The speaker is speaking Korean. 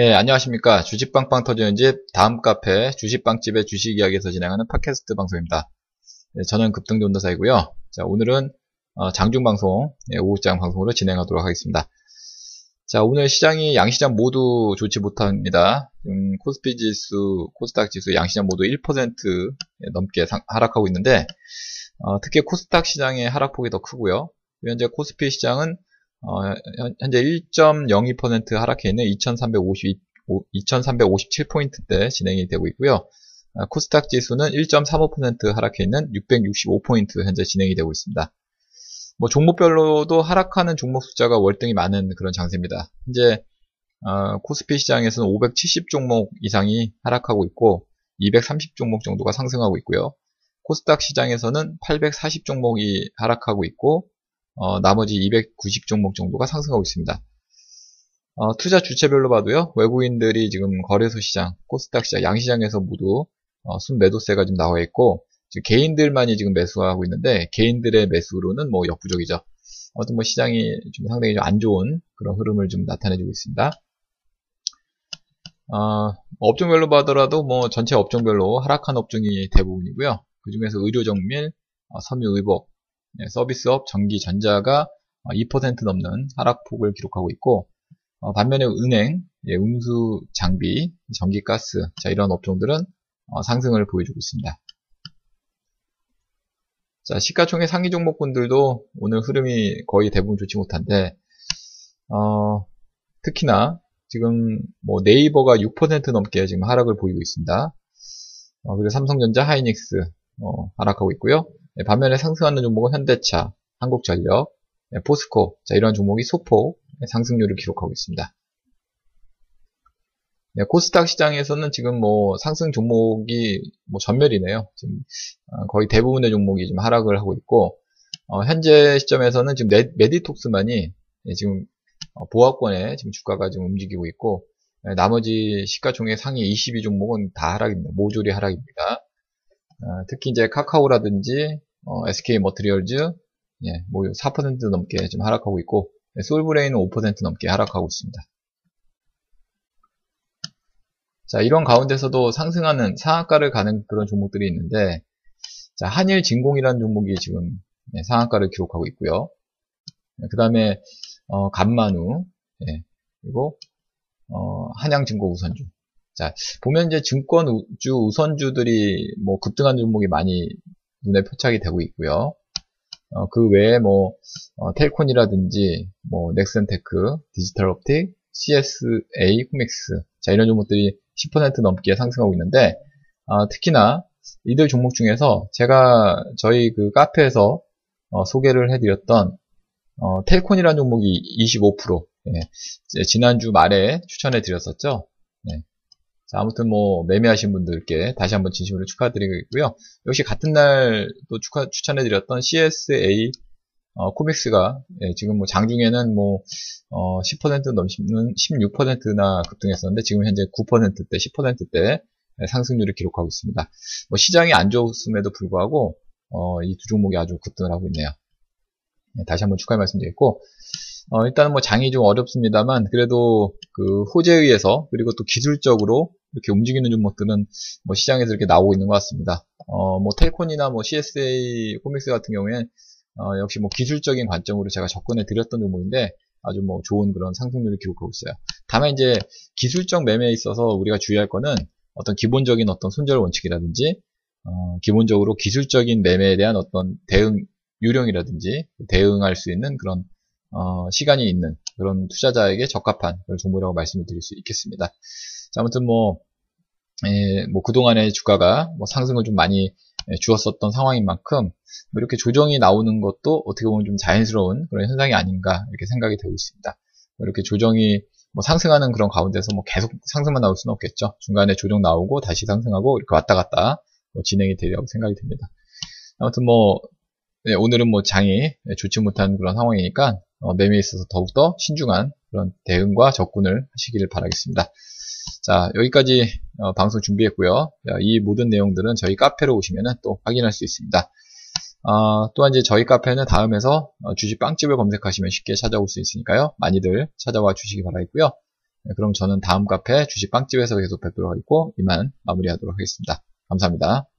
네, 안녕하십니까. 주식빵빵 터지는 집, 다음 카페, 주식빵집의 주식 이야기에서 진행하는 팟캐스트 방송입니다. 네, 저는 급등전도사이고요. 자, 오늘은 어, 장중 방송, 네, 오후장 방송으로 진행하도록 하겠습니다. 자, 오늘 시장이 양시장 모두 좋지 못합니다. 음, 코스피 지수, 코스닥 지수, 양시장 모두 1% 넘게 상, 하락하고 있는데, 어, 특히 코스닥 시장의 하락폭이 더 크고요. 현재 코스피 시장은 어, 현재 1.02% 하락해 있는 2350, 2357포인트대 진행이 되고 있고요. 아, 코스닥 지수는 1.35% 하락해 있는 665포인트 현재 진행이 되고 있습니다. 뭐 종목별로도 하락하는 종목 숫자가 월등히 많은 그런 장세입니다. 현재 어, 코스피 시장에서는 570 종목 이상이 하락하고 있고 230 종목 정도가 상승하고 있고요. 코스닥 시장에서는 840 종목이 하락하고 있고 어, 나머지 290 종목 정도가 상승하고 있습니다. 어, 투자 주체별로 봐도요, 외국인들이 지금 거래소 시장, 코스닥 시장, 양시장에서 모두 어, 순매도세가 지금 나와 있고, 개인들만이 지금 매수하고 있는데, 개인들의 매수로는 뭐 역부족이죠. 아무튼 뭐 시장이 좀 상당히 좀 안 좋은 그런 흐름을 좀 나타내주고 있습니다. 어, 업종별로 봐더라도 뭐 전체 업종별로 하락한 업종이 대부분이고요. 그 중에서 의료 정밀, 어, 섬유 의복, 네, 서비스업, 전기, 전자가 2% 넘는 하락폭을 기록하고 있고 어, 반면에 은행, 예, 운수, 장비, 전기, 가스 자 이런 업종들은 어, 상승을 보여주고 있습니다. 자 시가총액 상위 종목군들도 오늘 흐름이 거의 대부분 좋지 못한데 어, 특히나 지금 뭐 네이버가 6% 넘게 지금 하락을 보이고 있습니다. 어, 그리고 삼성전자, 하이닉스 어, 하락하고 있고요. 네, 반면에 상승하는 종목은 현대차, 한국전력, 네, 포스코 자, 이런 종목이 소폭 상승률을 기록하고 있습니다. 네, 코스닥 시장에서는 지금 뭐 상승 종목이 뭐 전멸이네요. 지금 어, 거의 대부분의 종목이 지금 하락을 하고 있고 어, 현재 시점에서는 지금 메, 메디톡스만이 네, 지금 어, 보합권에 지금 주가가 지금 움직이고 있고 네, 나머지 시가총액 상위 22 종목은 다 하락입니다. 모조리 하락입니다. 어, 특히 이제 카카오라든지 어, SK 머트리얼즈 예, 뭐 4% 넘게 좀 하락하고 있고 예, 솔브레인은 5% 넘게 하락하고 있습니다. 자, 이런 가운데서도 상승하는 상한가를 가는 그런 종목들이 있는데 자, 한일진공이라는 종목이 지금 예, 상한가를 기록하고 있고요. 예, 그 다음에 어, 간만우 예, 그리고 어, 한양증권 우선주 자, 보면 이제 증권주 우선주들이 뭐 급등한 종목이 많이 눈에 포착이 되고 있고요. 어, 그 외에 뭐 어, 텔콘이라든지 뭐 넥슨테크, 디지털옵틱, CSA, 코믹스 자 이런 종목들이 10% 넘게 상승하고 있는데 어, 특히나 이들 종목 중에서 제가 저희 그 카페에서 어, 소개를 해드렸던 어, 텔콘이라는 종목이 25% 예, 지난주 말에 추천해 드렸었죠. 아무튼 뭐 매매하신 분들께 다시 한번 진심으로 축하드리고요. 역시 같은 날 또 축하 추천해드렸던 CSA 어, 코믹스가 예, 지금 뭐 장중에는 뭐 어, 10% 넘는 16%나 급등했었는데 지금 현재 9%대, 10%대 상승률을 기록하고 있습니다. 뭐 시장이 안 좋음에도 불구하고 어, 이 두 종목이 아주 급등을 하고 있네요. 예, 다시 한번 축하 말씀드리고 어, 일단은 뭐 장이 좀 어렵습니다만 그래도 그 호재에 의해서 그리고 또 기술적으로 이렇게 움직이는 종목들은 뭐 시장에서 이렇게 나오고 있는 것 같습니다. 어, 뭐 텔콘이나 뭐 CSA 코믹스 같은 경우에는 어, 역시 뭐 기술적인 관점으로 제가 접근해 드렸던 종목인데 아주 뭐 좋은 그런 상승률을 기록하고 있어요. 다만 이제 기술적 매매에 있어서 우리가 주의할 거는 어떤 기본적인 어떤 손절 원칙이라든지 어, 기본적으로 기술적인 매매에 대한 어떤 대응 유령이라든지 대응할 수 있는 그런 어, 시간이 있는 그런 투자자에게 적합한 그런 종목이라고 말씀을 드릴 수 있겠습니다. 자, 아무튼 뭐, 예, 뭐 그동안의 주가가 뭐 상승을 좀 많이 예, 주었었던 상황인 만큼 뭐 이렇게 조정이 나오는 것도 어떻게 보면 좀 자연스러운 그런 현상이 아닌가 이렇게 생각이 되고 있습니다. 뭐 이렇게 조정이 뭐 상승하는 그런 가운데서 뭐 계속 상승만 나올 수는 없겠죠. 중간에 조정 나오고 다시 상승하고 이렇게 왔다 갔다 뭐 진행이 되리라고 생각이 듭니다. 아무튼 뭐 네, 오늘은 뭐 장이 좋지 못한 그런 상황이니까 어, 매매에 있어서 더욱더 신중한 그런 대응과 접근을 하시기를 바라겠습니다. 자, 여기까지 어, 방송 준비했고요. 자, 이 모든 내용들은 저희 카페로 오시면 또 확인할 수 있습니다. 어, 또한 이제 저희 카페는 다음에서 어, 주식 빵집을 검색하시면 쉽게 찾아올 수 있으니까요. 많이들 찾아와 주시기 바라겠고요. 네, 그럼 저는 다음 카페 주식 빵집에서 계속 뵙도록 하겠고 이만 마무리하도록 하겠습니다. 감사합니다.